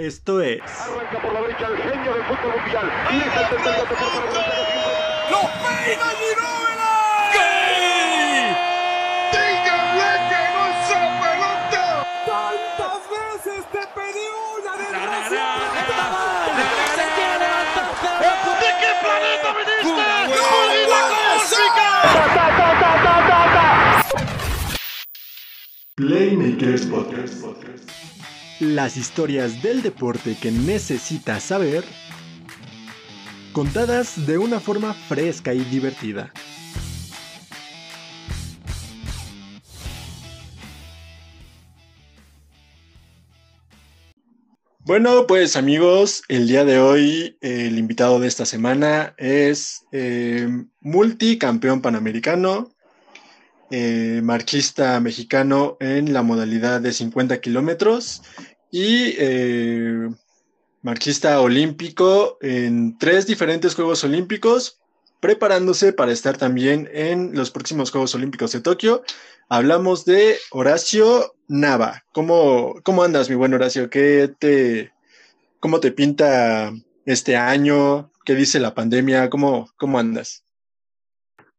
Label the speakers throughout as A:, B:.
A: Esto es.
B: Arranca por la derecha el genio del fútbol mundial. Y es el tercer por para
C: ¡Lo peina Ginóbili!
D: ¡Díganle que no es pelota!
C: ¡Tantas veces te pedí una desgracia!
B: ¿De qué planeta viniste? ¡Judita
A: Playmakers Podcast. Las historias del deporte que necesitas saber, contadas de una forma fresca y divertida. Bueno, pues amigos, el día de hoy el invitado de esta semana es eh, multicampeón panamericano, eh, marquista mexicano en la modalidad de 50 kilómetros y eh, marquista olímpico en tres diferentes Juegos Olímpicos, preparándose para estar también en los próximos Juegos Olímpicos de Tokio. Hablamos de Horacio Nava. ¿Cómo, cómo andas, mi buen Horacio? ¿Qué te, ¿Cómo te pinta este año? ¿Qué dice la pandemia? ¿Cómo, cómo andas?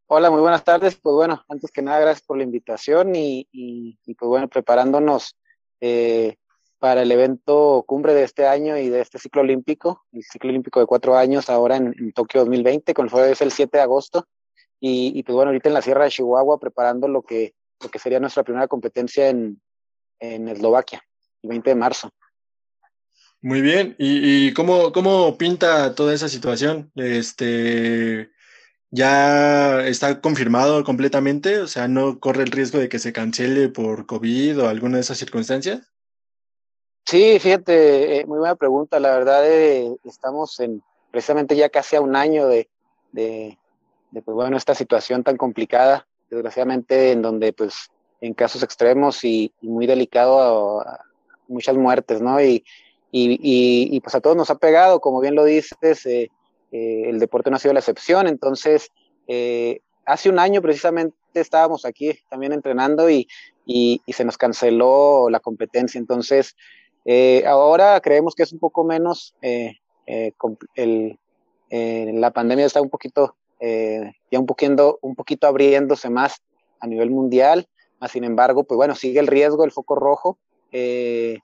E: Hola, muy buenas tardes. Pues bueno, antes que nada, gracias por la invitación y pues bueno, preparándonos eh, para el evento cumbre de este año y de este ciclo olímpico, el ciclo olímpico de cuatro años ahora en, en Tokio 2020, con el es el 7 de agosto. Y, y, pues bueno, ahorita en la Sierra de Chihuahua preparando lo que, lo que sería nuestra primera competencia en, en Eslovaquia, el 20 de marzo.
A: Muy bien. ¿Y, y cómo, cómo pinta toda esa situación? Este, ¿Ya está confirmado completamente? O sea, ¿no corre el riesgo de que se cancele por COVID o alguna de esas circunstancias?
E: Sí, fíjate, eh, muy buena pregunta. La verdad, eh, estamos en precisamente ya casi a un año de, de, pues bueno, esta situación tan complicada, desgraciadamente, en donde, pues, en casos extremos y, muy delicado, a, a muchas muertes, ¿no? Y, y, pues a todos nos ha pegado, como bien lo dices, eh, el deporte no ha sido la excepción. Entonces, hace un año precisamente estábamos aquí también entrenando y, y se nos canceló la competencia. Entonces, eh, ahora creemos que es un poco menos, eh, el, la pandemia está un poquito, ya un poquito, un poquito abriéndose más a nivel mundial. Sin embargo, pues bueno, sigue el riesgo, el foco rojo de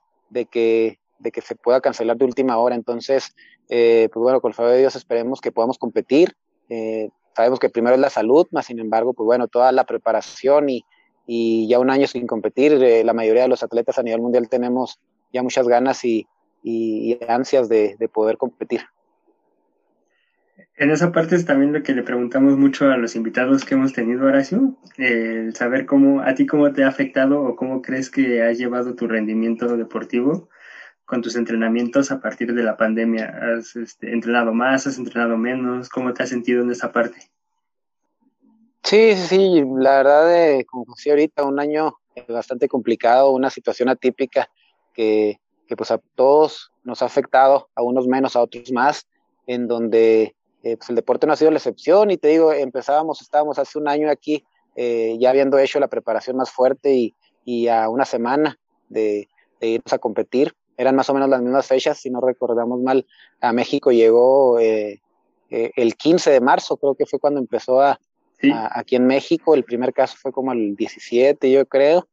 E: que de que se pueda cancelar de última hora. Entonces, eh, pues bueno, con el favor de Dios esperemos que podamos competir. Eh, sabemos que primero es la salud, más sin embargo, pues bueno, toda la preparación y, y ya un año sin competir, eh, la mayoría de los atletas a nivel mundial tenemos ya muchas ganas y, y, y ansias de, de, poder competir.
F: En esa parte es también lo que le preguntamos mucho a los invitados que hemos tenido, Horacio, el saber cómo, a ti cómo te ha afectado o cómo crees que has llevado tu rendimiento deportivo con tus entrenamientos a partir de la pandemia? ¿Has este, entrenado más? ¿Has entrenado menos? ¿Cómo te has sentido en esa parte?
E: Sí, sí, la verdad, eh, como decía ahorita, un año bastante complicado, una situación atípica que, que, pues a todos nos ha afectado, a unos menos, a otros más, en donde eh, pues el deporte no ha sido la excepción. Y te digo, empezábamos, estábamos hace un año aquí, eh, ya habiendo hecho la preparación más fuerte y, y a una semana de, de irnos a competir, eran más o menos las mismas fechas, si no recordamos mal, a México llegó eh, eh, el 15 de marzo, creo que fue cuando empezó a, sí. a, aquí en México, el primer caso fue como el 17, yo creo,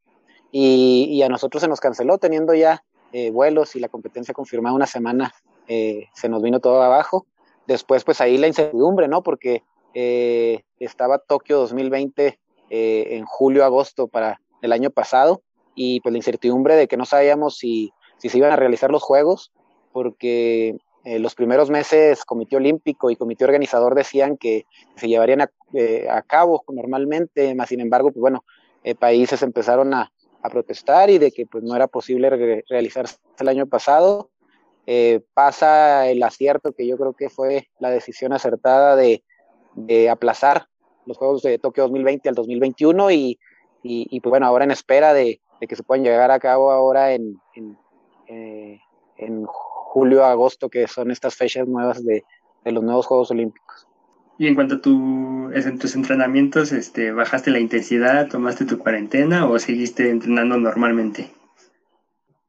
E: y, y a nosotros se nos canceló teniendo ya eh, vuelos y la competencia confirmada una semana, eh, se nos vino todo abajo. Después, pues ahí la incertidumbre, ¿no? Porque eh, estaba Tokio 2020 en julio, agosto para el año pasado, y pues la incertidumbre de que no sabíamos si si se iban a realizar los Juegos, porque eh, los primeros meses Comité Olímpico y Comité Organizador decían que se llevarían a, eh, a cabo normalmente, más sin embargo, pues bueno, eh, países empezaron a, a, protestar y de que pues no era posible re realizarse el año pasado. pasa el acierto que yo creo que fue la decisión acertada de, de aplazar los Juegos de Tokio 2020 al 2021 y, y, y pues bueno, ahora en espera de, de, que se puedan llegar a cabo ahora en, en eh, en julio, agosto, que son estas fechas nuevas de, de, los nuevos Juegos Olímpicos.
F: Y en cuanto a tu, en tus entrenamientos, este, ¿bajaste la intensidad, tomaste tu cuarentena o seguiste entrenando normalmente?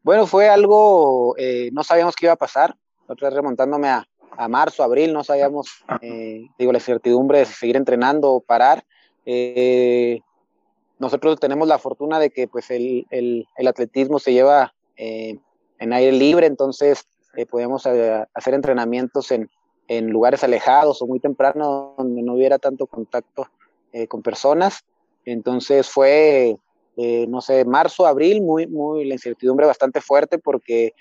E: Bueno, fue algo, eh, no sabíamos qué iba a pasar. Otra vez remontándome a, a marzo, abril, no sabíamos, eh, digo, la incertidumbre de seguir entrenando o parar. Eh, nosotros tenemos la fortuna de que pues el, el, el atletismo se lleva en aire libre, entonces podíamos hacer entrenamientos en, en, lugares alejados o muy temprano donde no hubiera tanto contacto eh, con personas. Entonces fue, no sé, marzo, abril, muy, muy, la incertidumbre bastante fuerte porque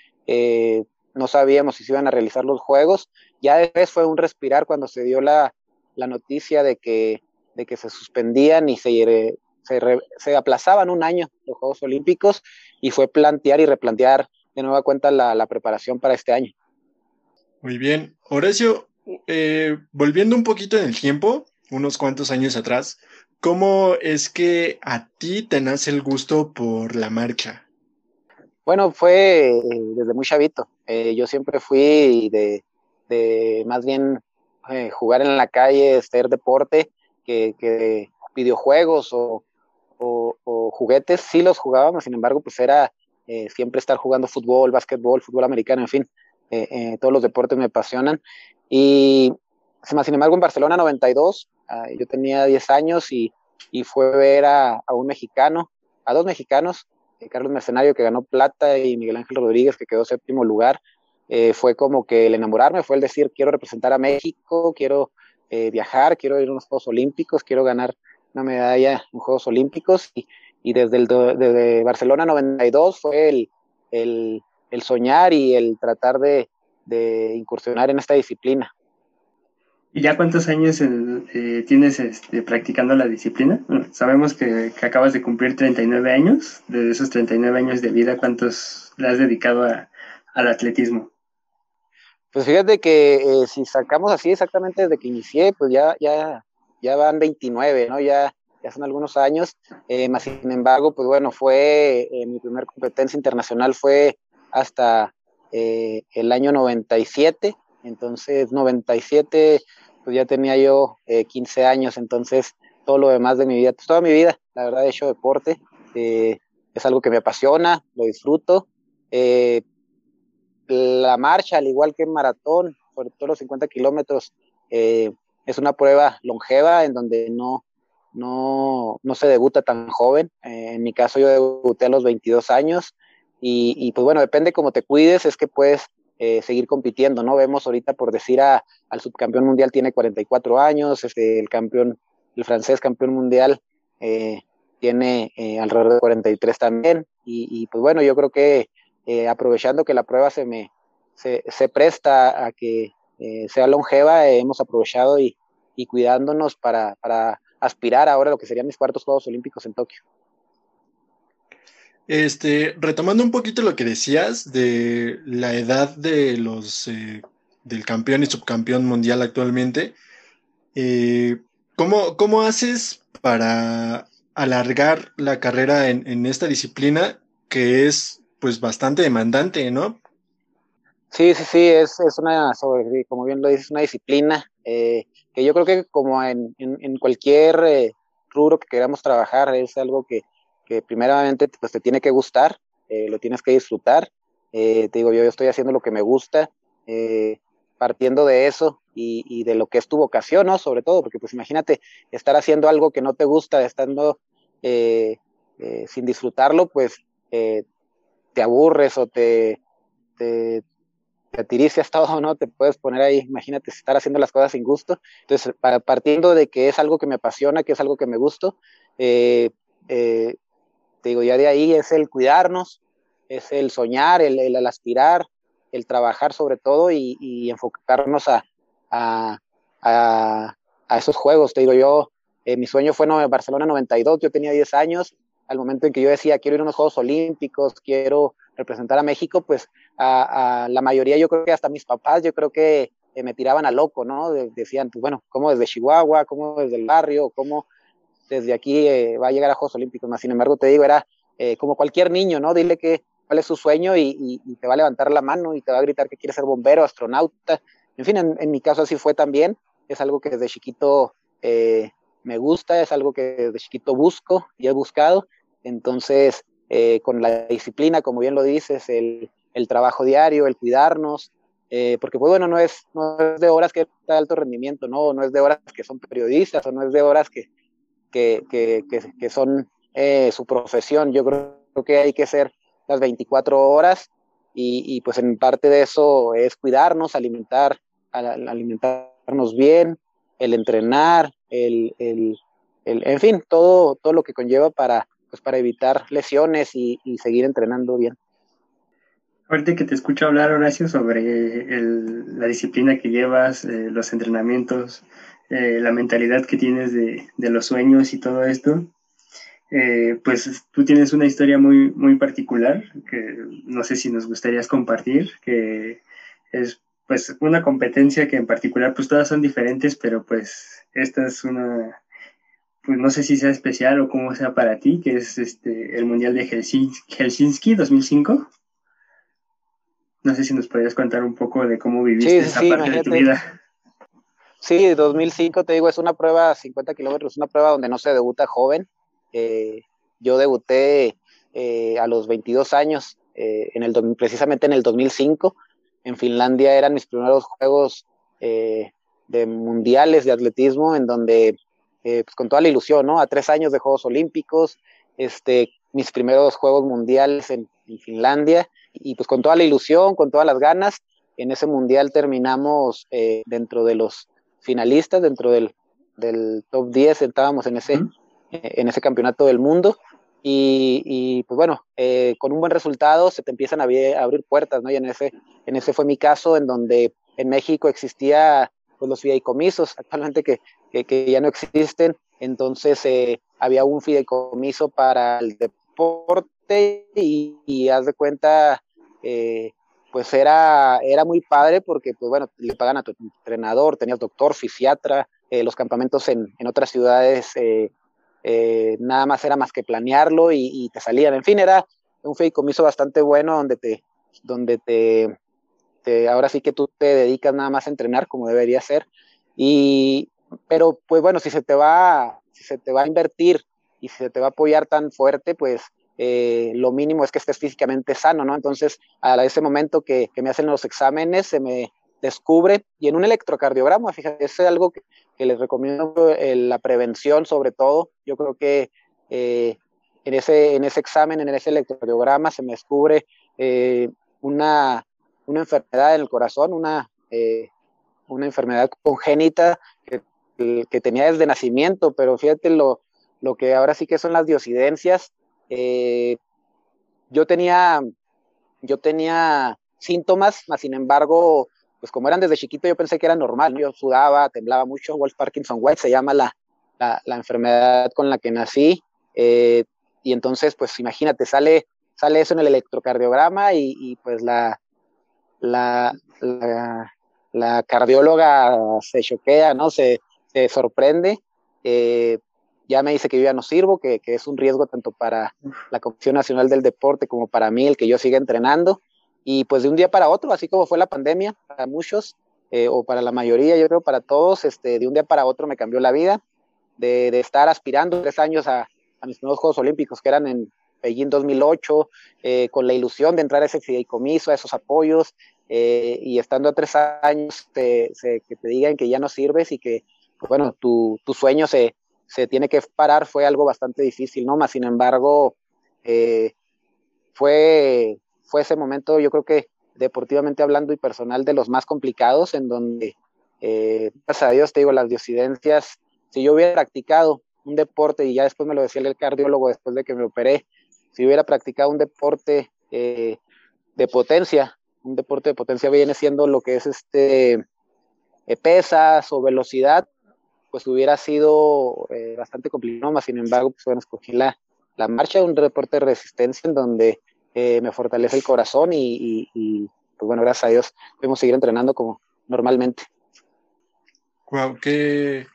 E: no sabíamos si se iban a realizar los juegos. Ya después fue un respirar cuando se dio la, la noticia de que, de que se suspendían y se, se, se, aplazaban un año los Juegos Olímpicos y fue plantear y replantear de nueva cuenta la, la preparación para este año.
A: Muy bien. Horacio, eh, volviendo un poquito en el tiempo, unos cuantos años atrás, ¿cómo es que a ti te nace el gusto por la marcha?
E: Bueno, fue eh, desde muy chavito. Eh, yo siempre fui de, de más bien eh, jugar en la calle, hacer deporte, que, videojuegos o, o, o, juguetes, sí los jugábamos, sin embargo, pues era siempre estar jugando fútbol, básquetbol, fútbol americano, en fin, eh, eh, todos los deportes me apasionan. Y sin embargo, en Barcelona 92, uh, yo tenía 10 años y, y fue ver a, a, un mexicano, a dos mexicanos, eh, Carlos Mercenario que ganó plata y Miguel Ángel Rodríguez que quedó séptimo lugar. Eh, fue como que el enamorarme, fue el decir, quiero representar a México, quiero eh, viajar, quiero ir a unos Juegos Olímpicos, quiero ganar una medalla en Juegos Olímpicos y, y desde, el, desde Barcelona 92 fue el, el, el soñar y el tratar de, de, incursionar en esta disciplina.
F: ¿Y ya cuántos años eh, tienes este, practicando la disciplina? Bueno, sabemos que, que, acabas de cumplir 39 años. De esos 39 años de vida, ¿cuántos le has dedicado a, al atletismo?
E: Pues fíjate que eh, si sacamos así exactamente desde que inicié, pues ya, ya, ya van 29, ¿no? Ya, ya son algunos años, eh, más sin embargo, pues bueno, fue, eh, mi primer competencia internacional fue hasta eh, el año 97, entonces 97, pues ya tenía yo 15 años, entonces todo lo demás de mi vida, pues toda mi vida, la verdad he hecho deporte, eh, es algo que me apasiona, lo disfruto. Eh, la marcha, al igual que el maratón, sobre todo los 50 kilómetros, eh, es una prueba longeva en donde no, no, no se debuta tan joven. Eh, en mi caso yo debuté a los 22 años y, y pues bueno, depende cómo te cuides, es que puedes eh, seguir compitiendo, ¿no? Vemos ahorita por decir a, al subcampeón mundial tiene 44 años, este, el campeón, el francés campeón mundial eh, tiene eh, alrededor de 43 también y, pues bueno, yo creo que aprovechando que la prueba se me se, se presta a que sea longeva, hemos aprovechado y, y cuidándonos para, para aspirar ahora a lo que serían mis cuartos Juegos Olímpicos en Tokio.
A: Este, retomando un poquito lo que decías de la edad de los eh, del campeón y subcampeón mundial actualmente, eh, ¿cómo, ¿cómo, haces para alargar la carrera en, en, esta disciplina que es pues bastante demandante, ¿no?
E: Sí, sí, sí, es, es una, sobre, como bien lo dices, una disciplina eh, que yo creo que como en, en, en cualquier eh, rubro que queramos trabajar, es algo que, que primeramente pues, te tiene que gustar, eh, lo tienes que disfrutar. Eh, te digo, yo, yo, estoy haciendo lo que me gusta, eh, partiendo de eso y, y, de lo que es tu vocación, ¿no? Sobre todo, porque pues imagínate estar haciendo algo que no te gusta, estando sin disfrutarlo, pues te aburres o te, te, te atiricias todo, ¿no? Te puedes poner ahí, imagínate estar haciendo las cosas sin gusto. Entonces, para, partiendo de que es algo que me apasiona, que es algo que me gusta, eh, te digo, ya de ahí es el cuidarnos, es el soñar, el, el, aspirar, el trabajar sobre todo y, enfocarnos a, a, a, esos juegos. Te digo, yo, eh, mi sueño fue en Barcelona 92, yo tenía 10 años, al momento en que yo decía, quiero ir a unos Juegos Olímpicos, quiero representar a México, pues a, la mayoría, yo creo que hasta mis papás, yo creo que eh, me tiraban a loco, ¿no? De, decían, pues bueno, ¿cómo desde Chihuahua? ¿Cómo desde el barrio? ¿Cómo desde aquí eh, va a llegar a Juegos Olímpicos? Más sin embargo, te digo, era eh, como cualquier niño, ¿no? Dile que cuál es su sueño y, y, y, te va a levantar la mano y te va a gritar que quiere ser bombero, astronauta. En fin, en, en mi caso así fue también. Es algo que desde chiquito eh, me gusta, es algo que desde chiquito busco y he buscado. Entonces, eh, con la disciplina, como bien lo dices, el, el trabajo diario, el cuidarnos, eh, porque pues bueno, no es, no es de horas que está alto rendimiento, ¿no? no es de horas que son periodistas o no es de horas que, que, que, que son eh, su profesión. Yo creo que hay que ser las 24 horas y, y, pues en parte de eso es cuidarnos, alimentar, alimentarnos bien, el entrenar, el, el, el, en fin, todo, todo lo que conlleva para, pues para evitar lesiones y, y seguir entrenando bien.
F: Ahorita que te escucho hablar, Horacio, sobre el, la disciplina que llevas, eh, los entrenamientos, eh, la mentalidad que tienes de, de, los sueños y todo esto, eh, pues tú tienes una historia muy, muy particular que no sé si nos gustaría compartir, que es pues una competencia que en particular pues todas son diferentes, pero pues esta es una, pues no sé si sea especial o cómo sea para ti, que es este el Mundial de Helsinki, Helsinki 2005. No sé si nos podrías contar un poco de cómo viviste sí, esa sí, parte imagínate. de tu vida.
E: Sí, 2005, te digo, es una prueba 50 kilómetros, una prueba donde no se debuta joven. Eh, yo debuté eh, a los 22 años, eh, en el, precisamente en el 2005. En Finlandia eran mis primeros juegos eh, de mundiales de atletismo, en donde, pues con toda la ilusión, ¿no? A tres años de Juegos Olímpicos, este, mis primeros Juegos Mundiales en, Finlandia y pues con toda la ilusión, con todas las ganas, en ese mundial terminamos eh, dentro de los finalistas, dentro del, del top 10, estábamos en ese, uh -huh. en ese campeonato del mundo. Y, y pues bueno, eh, con un buen resultado se te empiezan a, abrir, a abrir puertas, ¿no? Y en ese, en ese fue mi caso, en donde en México existía pues, los fideicomisos, actualmente que, que, que ya no existen, entonces eh, había un fideicomiso para el deporte y, y haz de cuenta, eh, pues era, era muy padre porque, pues bueno, le pagan a tu entrenador, tenías doctor, fisiatra, eh, los campamentos en, en otras ciudades, eh, eh, nada más era más que planearlo y, te salían. En fin, era un fideicomiso bastante bueno donde te, donde te, ahora sí que tú te dedicas nada más a entrenar como debería ser. Y, pero pues bueno, si se te va, si se te va a invertir y si se te va a apoyar tan fuerte, pues eh, lo mínimo es que estés físicamente sano, ¿no? Entonces, a ese momento que, que, me hacen los exámenes, se me descubre, y en un electrocardiograma, fíjate, es algo que, que les recomiendo, eh, la prevención sobre todo, yo creo que eh, en, ese, en ese examen, en ese electrocardiograma, se me descubre eh, una, una enfermedad en el corazón, una, eh, una enfermedad congénita que, que, tenía desde nacimiento, pero fíjate lo, lo que ahora sí que son las diosidencias, eh, yo tenía, yo tenía síntomas, mas sin embargo, pues como eran desde chiquito, yo pensé que era normal, ¿no? yo sudaba, temblaba mucho, Wolf Parkinson White se llama la, la, la enfermedad con la que nací, eh, y entonces, pues imagínate, sale, sale eso en el electrocardiograma y, y pues la, la, la, la, cardióloga se choquea, ¿no? Se, se sorprende. Eh, ya me dice que yo ya no sirvo, que, que, es un riesgo tanto para la Comisión Nacional del Deporte como para mí el que yo siga entrenando. Y pues de un día para otro, así como fue la pandemia para muchos, eh, o para la mayoría, yo creo para todos, este, de un día para otro me cambió la vida, de, de estar aspirando tres años a, a, mis nuevos Juegos Olímpicos que eran en Beijing 2008, eh, con la ilusión de entrar a ese fideicomiso, a esos apoyos, eh, y estando a tres años te, se, que te digan que ya no sirves y que, pues, bueno, tu, tu sueño se, se tiene que parar fue algo bastante difícil, ¿no? Más sin embargo, eh, fue, fue ese momento, yo creo que deportivamente hablando y personal, de los más complicados, en donde, eh, gracias a Dios, te digo, las diosidencias, si yo hubiera practicado un deporte, y ya después me lo decía el cardiólogo después de que me operé, si hubiera practicado un deporte eh, de potencia, un deporte de potencia viene siendo lo que es este pesas o velocidad, pues hubiera sido eh, bastante complicado, más sin embargo, pues escogí la, la marcha, un deporte de resistencia en donde eh, me fortalece el corazón y, pues bueno, gracias a Dios podemos seguir entrenando como normalmente.
A: Wow, qué,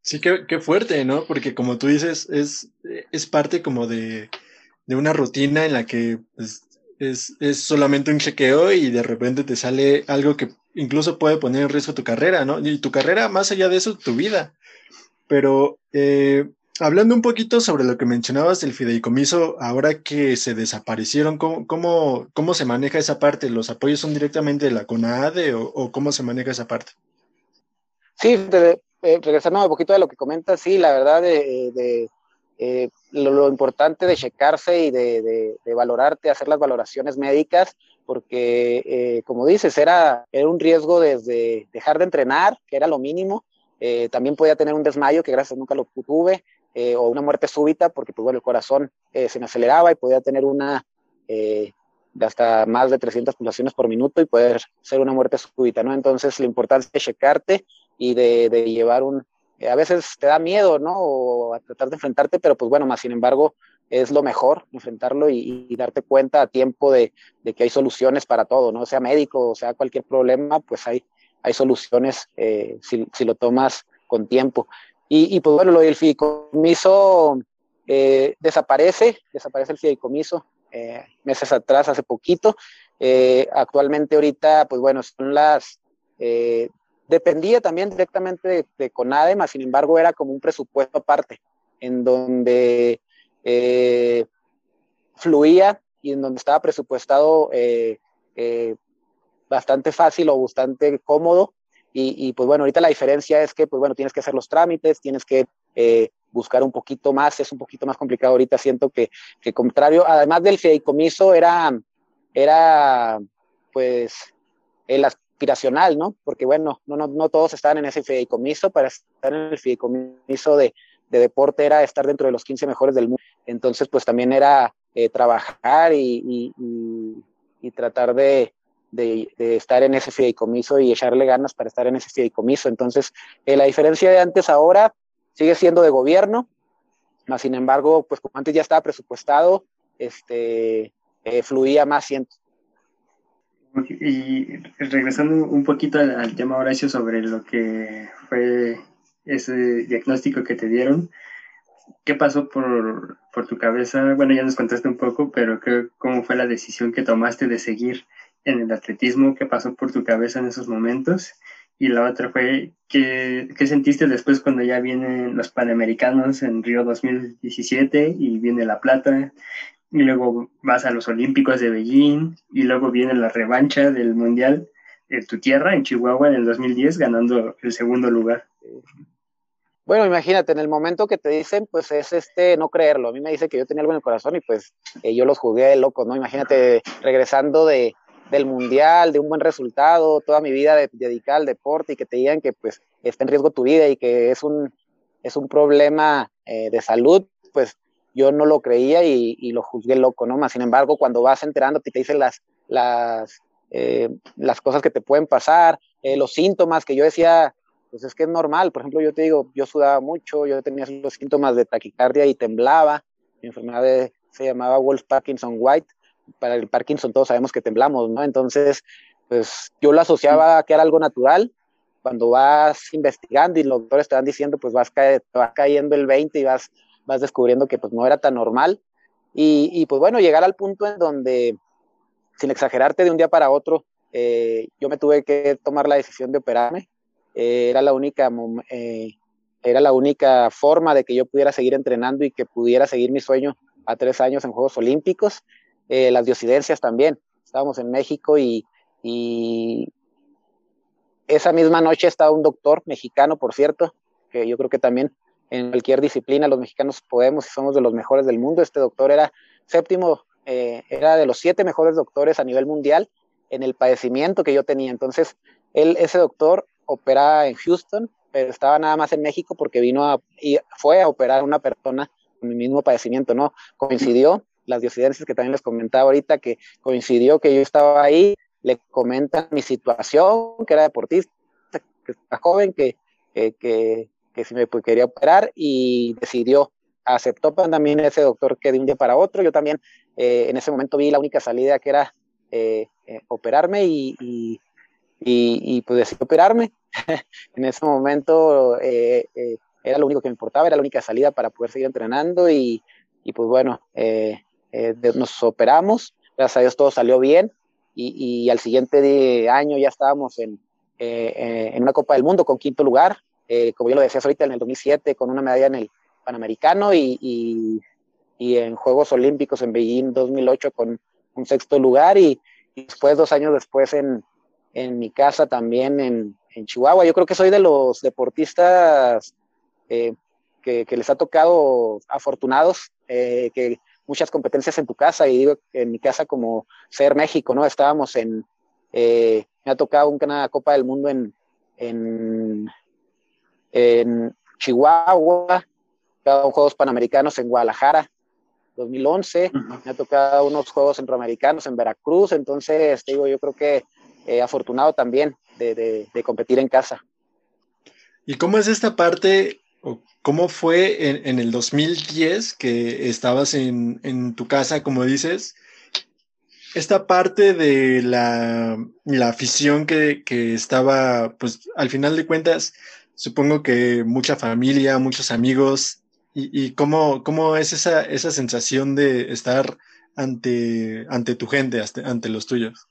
A: sí, qué, qué fuerte, ¿no? Porque como tú dices, es, es parte como de, de una rutina en la que pues, es, es solamente un chequeo y de repente te sale algo que incluso puede poner en riesgo tu carrera, ¿no? Y tu carrera, más allá de eso, tu vida. Pero eh, hablando un poquito sobre lo que mencionabas del fideicomiso, ahora que se desaparecieron, ¿cómo, cómo, se maneja esa parte? ¿Los apoyos son directamente de la CONADE o, cómo se maneja esa parte?
E: Sí, de, eh, regresando un poquito de lo que comentas, sí, la verdad de, eh, lo, importante de checarse y de, valorarte, hacer las valoraciones médicas, porque eh, como dices, era, era un riesgo desde dejar de entrenar, que era lo mínimo, también podía tener un desmayo, que gracias nunca lo tuve, eh, o una muerte súbita, porque pues bueno, el corazón eh, se me aceleraba y podía tener una eh, de hasta más de 300 pulsaciones por minuto y poder ser una muerte súbita, ¿no? Entonces la importancia es checarte y de, de llevar un, a veces te da miedo, ¿no? O a tratar de enfrentarte, pero pues bueno, más sin embargo es lo mejor enfrentarlo y, y darte cuenta a tiempo de, que hay soluciones para todo, ¿no? Sea médico o sea cualquier problema, pues hay, hay soluciones si, si, lo tomas con tiempo. Y, pues bueno, lo del fideicomiso eh, desaparece, desaparece el fideicomiso eh, meses atrás, hace poquito. Eh, actualmente ahorita, pues bueno, son las... dependía también directamente de, de, CONADE, más sin embargo era como un presupuesto aparte, en donde fluía y en donde estaba presupuestado bastante fácil o bastante cómodo. Y, pues bueno, ahorita la diferencia es que, pues bueno, tienes que hacer los trámites, tienes que eh, buscar un poquito más, es un poquito más complicado ahorita, siento que, que contrario, además del fideicomiso era, era pues el aspiracional, ¿no? Porque bueno, no, no, no todos estaban en ese fideicomiso, para estar en el fideicomiso de, de deporte era estar dentro de los 15 mejores del mundo, entonces pues también era eh, trabajar y, y, y tratar de, de, estar en ese fideicomiso y echarle ganas para estar en ese fideicomiso. Entonces, eh, la diferencia de antes ahora sigue siendo de gobierno, más sin embargo, pues como antes ya estaba presupuestado, este, eh, fluía más siento.
F: Y regresando un poquito al, tema, Horacio, sobre lo que fue ese diagnóstico que te dieron, ¿qué pasó por, por tu cabeza? Bueno, ya nos contaste un poco, pero ¿qué, ¿cómo fue la decisión que tomaste de seguir en el atletismo, qué pasó por tu cabeza en esos momentos. Y la otra fue, ¿qué, qué sentiste después cuando ya vienen los Panamericanos en Río 2017 y viene la plata? Y luego vas a los Olímpicos de Beijing y luego viene la revancha del Mundial en tu tierra, en Chihuahua, en el 2010, ganando el segundo lugar.
E: Bueno, imagínate, en el momento que te dicen, pues es este, no creerlo. A mí me dice que yo tenía algo en el corazón y pues eh, yo los jugué de loco, ¿no? Imagínate regresando de, del mundial, de un buen resultado, toda mi vida de, dedicada al deporte y que te digan que pues está en riesgo tu vida y que es un, es un problema eh, de salud, pues yo no lo creía y, lo juzgué loco, ¿no? Más sin embargo, cuando vas enterándote y te dicen las, las, eh, las cosas que te pueden pasar, los síntomas que yo decía, pues es que es normal. Por ejemplo, yo te digo, yo sudaba mucho, yo tenía los síntomas de taquicardia y temblaba. Mi enfermedad se llamaba Wolf Parkinson White para el Parkinson todos sabemos que temblamos, ¿no? Entonces, pues yo lo asociaba a que era algo natural. Cuando vas investigando y los doctores te van diciendo, pues vas, te vas cayendo el 20 y vas, vas descubriendo que pues no era tan normal. Y, y pues bueno, llegar al punto en donde, sin exagerarte de un día para otro, eh, yo me tuve que tomar la decisión de operarme. Eh, era, la única, eh, era la única forma de que yo pudiera seguir entrenando y que pudiera seguir mi sueño a tres años en Juegos Olímpicos. Eh, las diosidencias también. Estábamos en México y, esa misma noche estaba un doctor mexicano, por cierto, que yo creo que también en cualquier disciplina los mexicanos podemos y somos de los mejores del mundo. Este doctor era séptimo, era de los siete mejores doctores a nivel mundial en el padecimiento que yo tenía. Entonces, él, ese doctor opera en Houston, pero estaba nada más en México porque vino a, y fue a operar a una persona con mi mismo padecimiento, ¿no? Coincidió las diosidencias que también les comentaba ahorita, que coincidió que yo estaba ahí, le comentan mi situación, que era deportista, que era joven, que, que, que, si me quería operar y decidió, aceptó también ese doctor que de un día para otro, yo también eh, en ese momento vi la única salida que era eh, eh, operarme y, y, pues decidí operarme. en ese momento era lo único que me importaba, era la única salida para poder seguir entrenando y, y pues bueno, eh, eh, nos operamos, gracias a Dios todo salió bien y, al siguiente año ya estábamos en, eh, en una Copa del Mundo con quinto lugar, como yo lo decía ahorita en el 2007, con una medalla en el Panamericano y, en Juegos Olímpicos en Beijing 2008 con un sexto lugar y, después, dos años después, en, mi casa también en, Chihuahua. Yo creo que soy de los deportistas eh, que, les ha tocado afortunados, eh, que muchas competencias en tu casa, y digo en mi casa como ser México, ¿no? Estábamos en, eh, me ha tocado una Copa del Mundo en, en, en Chihuahua, Juegos Panamericanos en Guadalajara, 2011, me ha tocado unos Juegos Centroamericanos en Veracruz, entonces, digo, yo creo que eh, afortunado también de, competir en casa.
A: ¿Y cómo es esta parte, cómo fue en, el 2010 que estabas en, tu casa, como dices, esta parte de la, afición que, que, estaba, pues al final de cuentas, supongo que mucha familia, muchos amigos ¿Y, cómo, cómo, es esa, esa sensación de estar ante, ante tu gente, ante los tuyos?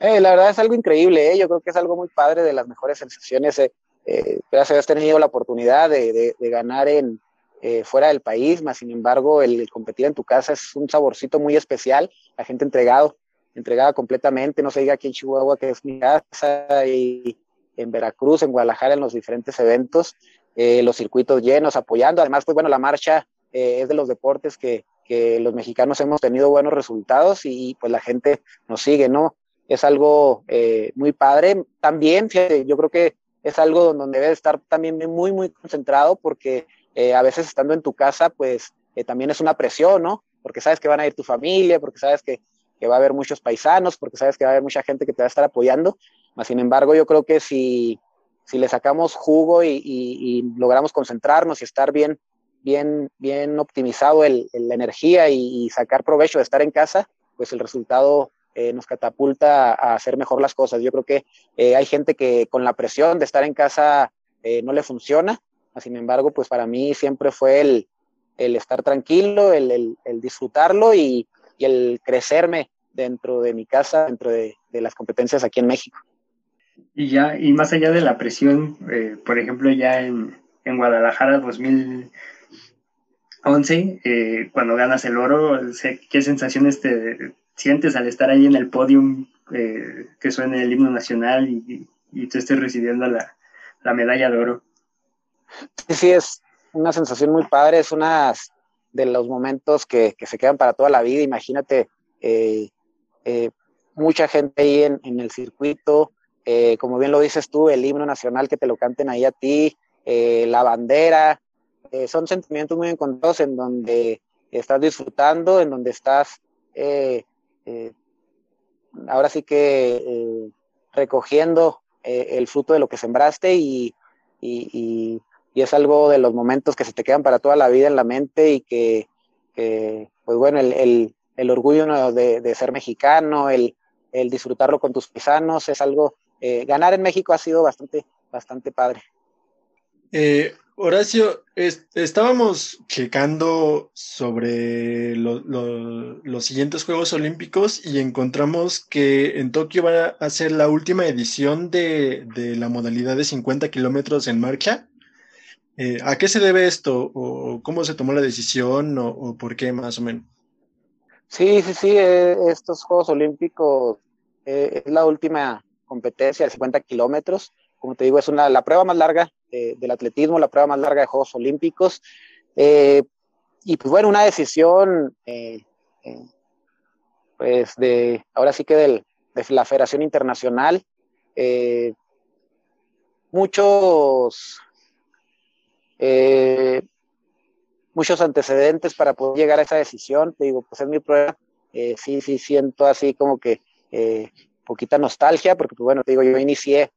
E: Eh, la verdad es algo increíble, ¿eh? yo creo que es algo muy padre, de las mejores sensaciones. Eh, eh gracias haber tenido la oportunidad de, de, ganar en, eh, fuera del país, más sin embargo el, competir en tu casa es un saborcito muy especial, la gente entregado, entregada completamente, no se diga aquí en Chihuahua que es mi casa y en Veracruz, en Guadalajara, en los diferentes eventos. Los circuitos llenos, apoyando. Además, pues bueno, la marcha es de los deportes que, que, los mexicanos hemos tenido buenos resultados y pues la gente nos sigue, ¿no? Es algo eh, muy padre. También, fíjate, yo creo que es algo donde debe estar también muy, muy concentrado porque a veces estando en tu casa, pues también es una presión, ¿no? Porque sabes que van a ir tu familia, porque sabes que, que va a haber muchos paisanos, porque sabes que va a haber mucha gente que te va a estar apoyando. Sin embargo, yo creo que si, si le sacamos jugo y, logramos concentrarnos y estar bien, bien, bien optimizado el, la energía y, sacar provecho de estar en casa, pues el resultado eh, nos catapulta a hacer mejor las cosas. Yo creo que eh, hay gente que con la presión de estar en casa eh, no le funciona, sin embargo, pues para mí siempre fue el, el estar tranquilo, el, el, disfrutarlo y, y, el crecerme dentro de mi casa, dentro de, de las competencias aquí en México.
F: Y ya, y más allá de la presión, por ejemplo, ya en, en Guadalajara 2011, eh, cuando ganas el oro, ¿qué sensaciones te sientes al estar ahí en el podium, eh, que suene el himno nacional y, y, tú estés recibiendo la, la, medalla de oro?
E: Sí, sí, es una sensación muy padre, es una de los momentos que, que se quedan para toda la vida. Imagínate, mucha gente ahí en, en el circuito, eh, como bien lo dices tú, el himno nacional que te lo canten ahí a ti, eh, la bandera, eh, son sentimientos muy encontrados en donde estás disfrutando, en donde estás ahora sí que recogiendo el fruto de lo que sembraste y, y, es algo de los momentos que se te quedan para toda la vida en la mente y que, pues bueno, el, el, orgullo de, de, ser mexicano, el, el disfrutarlo con tus paisanos es algo eh, ganar en México ha sido bastante, bastante padre.
A: Eh, Horacio, estábamos checando sobre los siguientes Juegos Olímpicos y encontramos que en Tokio va a ser la última edición de, la modalidad de 50 kilómetros en marcha. Eh, ¿A qué se debe esto? ¿O cómo se tomó la decisión? ¿O, por qué más o menos?
E: Sí, sí, sí, estos Juegos Olímpicos es la última competencia de 50 kilómetros. Como te digo, es una, la prueba más larga del atletismo, la prueba más larga de Juegos Olímpicos. Eh, y pues bueno, una decisión, eh, eh, pues de, ahora sí que del, de la Federación Internacional. muchos, muchos antecedentes para poder llegar a esa decisión. Te digo, pues es mi prueba. sí, sí, siento así como que poquita nostalgia, porque pues, bueno, te digo, yo inicié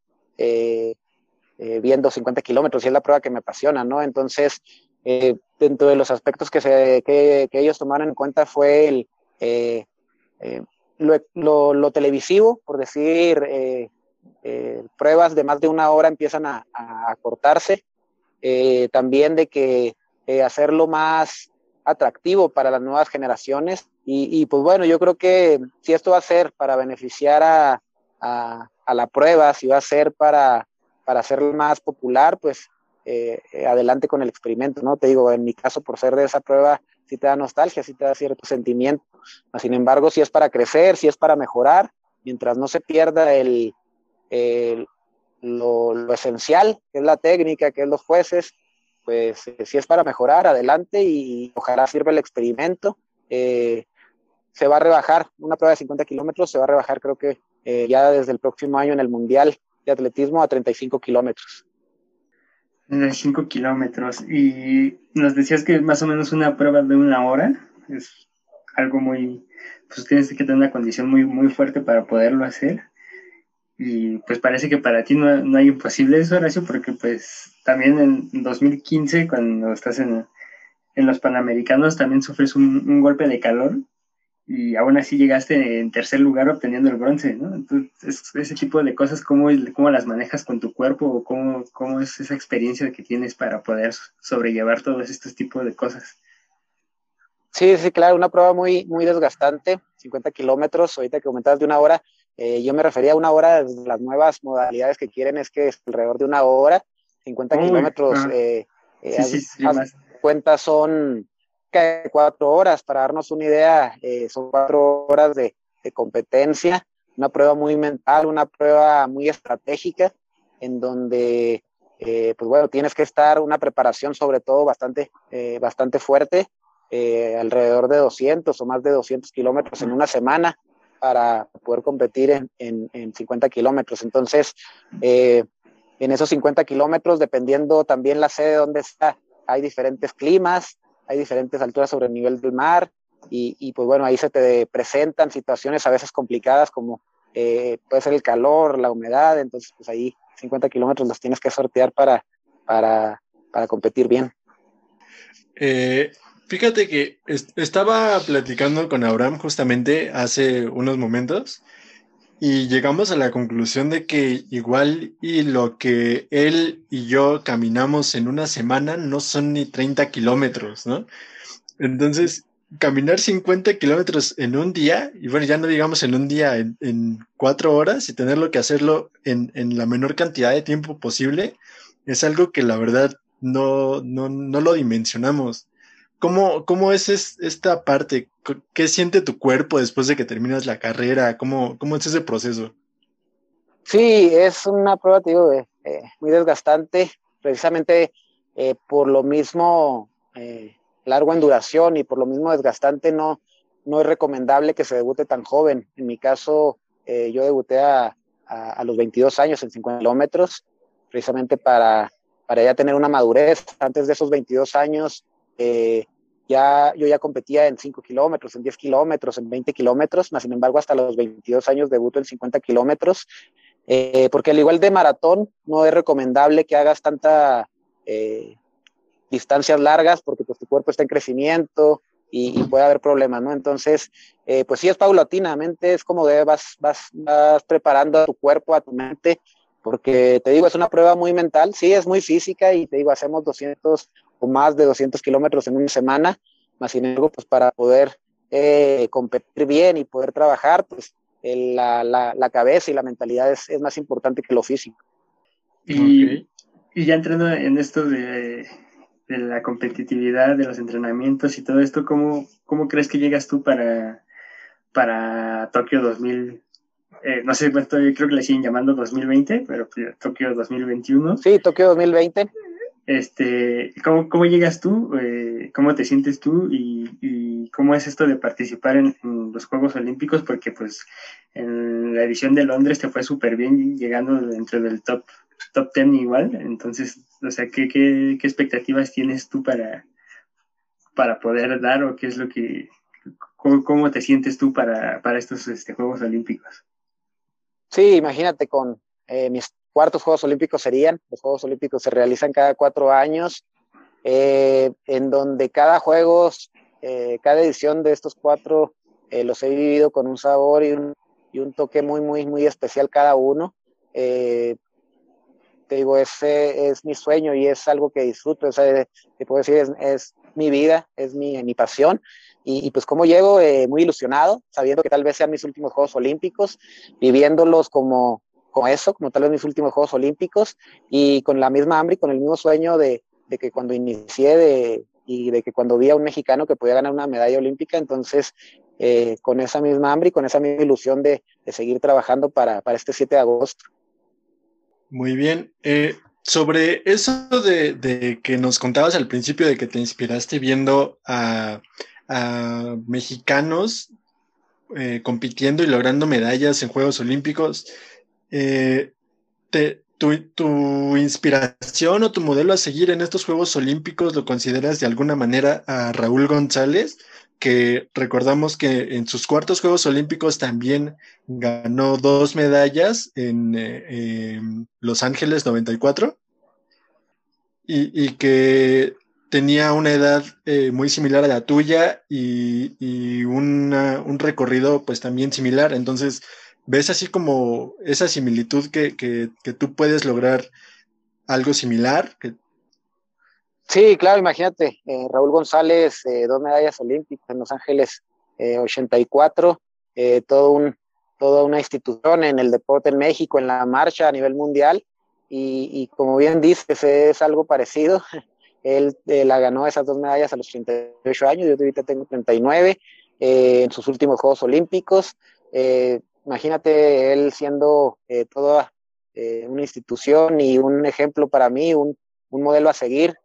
E: eh, viendo 50 kilómetros y es la prueba que me apasiona, ¿no? Entonces, eh, dentro de los aspectos que, se, que, ellos tomaron en cuenta fue el, lo, televisivo, por decir, pruebas de más de una hora empiezan a, a cortarse, también de que hacerlo más atractivo para las nuevas generaciones. Y, pues bueno, yo creo que si esto va a ser para beneficiar a, a, la prueba, si va a ser para, para hacerlo más popular, pues eh, adelante con el experimento, ¿no? Te digo, en mi caso, por ser de esa prueba, sí te da nostalgia, sí te da cierto sentimiento. Sin embargo, si es para crecer, si es para mejorar, mientras no se pierda el, lo, esencial, que es la técnica, que es los jueces, pues si es para mejorar, adelante y ojalá sirva el experimento. se va a rebajar, una prueba de 50 kilómetros se va a rebajar creo que ya desde el próximo año en el Mundial de Atletismo a 35 kilómetros.
F: 5 kilómetros. Y nos decías que más o menos una prueba de una hora es algo muy, pues tienes que tener una condición muy, muy fuerte para poderlo hacer. Y pues parece que para ti no, no hay imposible eso, Horacio, porque pues también en 2015, cuando estás en, en los Panamericanos, también sufres un golpe de calor y aún así llegaste en tercer lugar obteniendo el bronce, ¿no? Entonces, ese tipo de cosas, ¿cómo, cómo las manejas con tu cuerpo o cómo, cómo es esa experiencia que tienes para poder sobrellevar todos estos tipos de cosas?
E: Sí, sí, claro, una prueba muy, muy desgastante, 50 kilómetros, ahorita que comentabas de una hora, eh, yo me refería a una hora, las nuevas modalidades que quieren es que es alrededor de una hora, 50 kilómetros, ah. eh, eh, sí, sí, cuenta son cuatro horas, para darnos una idea, eh, son cuatro horas de, competencia, una prueba muy mental, una prueba muy estratégica, en donde, eh, pues bueno, tienes que estar una preparación sobre todo bastante, eh, bastante fuerte, alrededor de 200 o más de 200 kilómetros en una semana para poder competir en, en, en 50 kilómetros. Entonces, en esos 50 kilómetros, dependiendo también la sede donde está, hay diferentes climas, hay diferentes alturas sobre el nivel del mar y, pues bueno, ahí se te presentan situaciones a veces complicadas como eh, puede ser el calor, la humedad, entonces pues ahí 50 kilómetros los tienes que sortear para, para, para competir bien.
A: Eh, fíjate que estaba platicando con Abraham justamente hace unos momentos y llegamos a la conclusión de que igual y lo que él y yo caminamos en una semana no son ni 30 kilómetros, ¿no? Entonces, caminar 50 kilómetros en un día, y bueno, ya no digamos en un día, en, cuatro horas y tenerlo que hacerlo en, en, la menor cantidad de tiempo posible, es algo que la verdad no, no, no lo dimensionamos. ¿Cómo, ¿Cómo es esta parte? ¿Qué siente tu cuerpo después de que terminas la carrera? ¿Cómo, cómo es ese proceso?
E: Sí, es una prueba, te digo, eh, muy desgastante, precisamente eh, por lo mismo eh, largo en duración y por lo mismo desgastante, no, no es recomendable que se debute tan joven. En mi caso, yo debuté a, a, los 22 años en 50 kilómetros, precisamente para, para ya tener una madurez. Antes de esos 22 años, eh, ya, yo ya competía en 5 kilómetros, en 10 kilómetros, en 20 kilómetros, más sin embargo hasta los 22 años debuto en 50 kilómetros, eh, porque al igual de maratón no es recomendable que hagas tanta eh, distancias largas porque pues, tu cuerpo está en crecimiento y, puede haber problemas, ¿no? Entonces, pues sí es paulatinamente, es como que vas, vas, vas preparando a tu cuerpo, a tu mente, porque te digo, es una prueba muy mental, sí, es muy física y te digo, hacemos 200 o más de 200 kilómetros en una semana, más sin embargo, pues para poder eh, competir bien y poder trabajar, pues la, la, la, cabeza y la mentalidad es, es, más importante que lo físico.
F: Y, y ya entrando en esto de, de, la competitividad, de los entrenamientos y todo esto, ¿cómo, cómo crees que llegas tú para, para Tokio 2000? Eh, no sé, creo que le siguen llamando 2020, pero Tokio 2021.
E: Sí, Tokio 2020.
F: Este, ¿cómo, ¿Cómo llegas tú? Eh, ¿Cómo te sientes tú? Y, cómo es esto de participar en, los Juegos Olímpicos? Porque pues en la edición de Londres te fue súper bien llegando dentro del top, top 10 igual. Entonces, o sea, ¿qué, qué, qué expectativas tienes tú para, para poder dar o qué es lo que, cómo, cómo te sientes tú para, para estos este, Juegos Olímpicos?
E: Sí, imagínate con eh, mis cuartos Juegos Olímpicos serían. Los Juegos Olímpicos se realizan cada cuatro años, eh, en donde cada juego, eh, cada edición de estos cuatro eh, los he vivido con un sabor y un, y un, toque muy, muy, muy especial cada uno. te digo, ese es mi sueño y es algo que disfruto, te puedo decir, es, es mi vida, es mi, mi pasión. Y, y, pues como llego muy ilusionado, sabiendo que tal vez sean mis últimos Juegos Olímpicos, viviéndolos como, como eso, como tal vez mis últimos Juegos Olímpicos, y con la misma hambre y con el mismo sueño de, de que cuando inicié de, y de que cuando vi a un mexicano que podía ganar una medalla olímpica, entonces eh, con esa misma hambre y con esa misma ilusión de, de seguir trabajando para, para, este 7 de agosto.
A: Muy bien. Eh, sobre eso de, de, que nos contabas al principio de que te inspiraste viendo a, a mexicanos eh, compitiendo y logrando medallas en Juegos Olímpicos, eh, tu, inspiración o tu modelo a seguir en estos Juegos Olímpicos lo consideras de alguna manera a Raúl González, que recordamos que en sus cuartos Juegos Olímpicos también ganó dos medallas en, eh, Los Ángeles 94 y, que tenía una edad eh, muy similar a la tuya y, un recorrido pues también similar. Entonces, ¿ves así como esa similitud que, que, que tú puedes lograr algo similar?
E: Sí, claro, imagínate, eh, Raúl González, eh, dos medallas olímpicas en Los Ángeles 84, todo un, toda una institución en el deporte en México, en la marcha a nivel mundial. Y, y como bien dices, es algo parecido. Él eh, la ganó esas dos medallas a los 38 años, yo ahorita tengo 39, eh, en sus últimos Juegos Olímpicos. Eh, imagínate él siendo eh, toda eh, una institución y un ejemplo para mí, un, un modelo a seguir,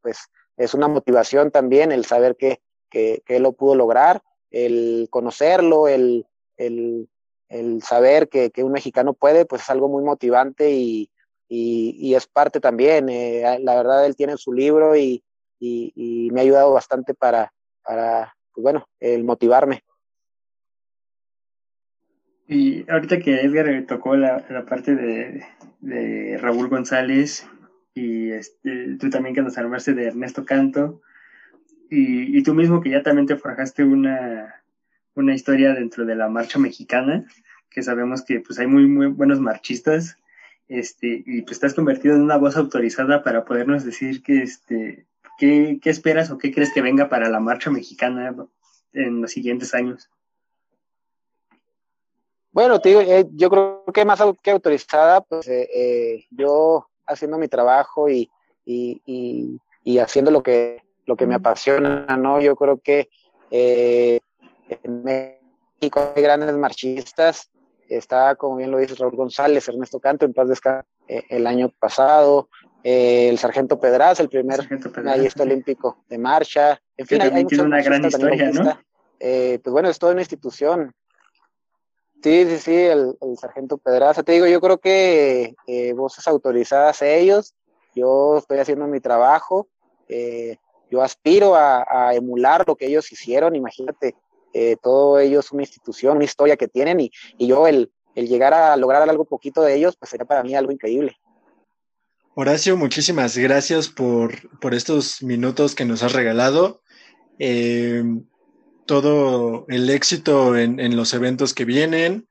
E: pues es una motivación también el saber que, que, que, él lo pudo lograr, el conocerlo, el, el, el saber que, que, un mexicano puede, pues es algo muy motivante y, y, es parte también. Eh, la verdad, él tiene su libro y, y, y me ha ayudado bastante para, para pues bueno, el motivarme.
F: Y ahorita que Edgar tocó la, la parte de, de, Raúl González y este, tú también que nos armaste de Ernesto Canto y, y, tú mismo que ya también te forjaste una, una historia dentro de la marcha mexicana, que sabemos que pues hay muy, muy buenos marchistas este, y pues estás convertido en una voz autorizada para podernos decir que, este, qué, qué esperas o qué crees que venga para la marcha mexicana en los siguientes años.
E: Bueno, te digo, eh, yo creo que más que autorizada, pues eh, eh, yo haciendo mi trabajo y, y, y, y, haciendo lo que, lo que me apasiona, ¿no? Yo creo que eh, en México hay grandes marchistas, está, como bien lo dice Raúl González, Ernesto Canto, en paz descanse, el año pasado, el Sargento Pedraz, el primer medallista olímpico de marcha, en fin, hay, hay
F: tiene una gran historia, ¿no?
E: Pues bueno, es toda una institución. Sí, sí, sí, el, Sargento Pedraza. Te digo, yo creo que eh, voces autorizadas ellos, yo estoy haciendo mi trabajo, eh, yo aspiro a, a, emular lo que ellos hicieron, imagínate, eh, todo ellos una institución, una historia que tienen y, y yo el, el, llegar a lograr algo poquito de ellos, pues sería para mí algo increíble.
A: Horacio, muchísimas gracias por, por estos minutos que nos has regalado. Eh, todo el éxito en, en, los eventos que vienen.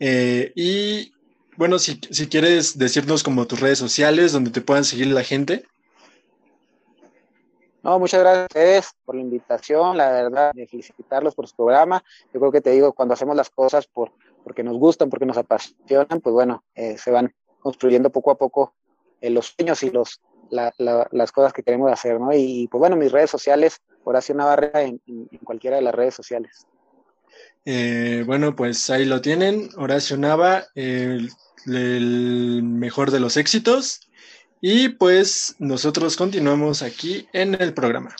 A: Eh, y bueno, si, si, quieres decirnos como tus redes sociales donde te puedan seguir la gente.
E: No, muchas gracias por la invitación, la verdad, de felicitarlos por su programa. Yo creo que te digo, cuando hacemos las cosas por, porque nos gustan, porque nos apasionan, pues bueno, eh, se van construyendo poco a poco eh, los sueños y los, la, la, las cosas que queremos hacer, ¿no? Y pues bueno, mis redes sociales, Horacio Navarrete en, cualquiera de las redes sociales.
A: Eh, bueno, pues ahí lo tienen, Horacio Nava, el, mejor de los éxitos. Y pues nosotros continuamos aquí en el programa.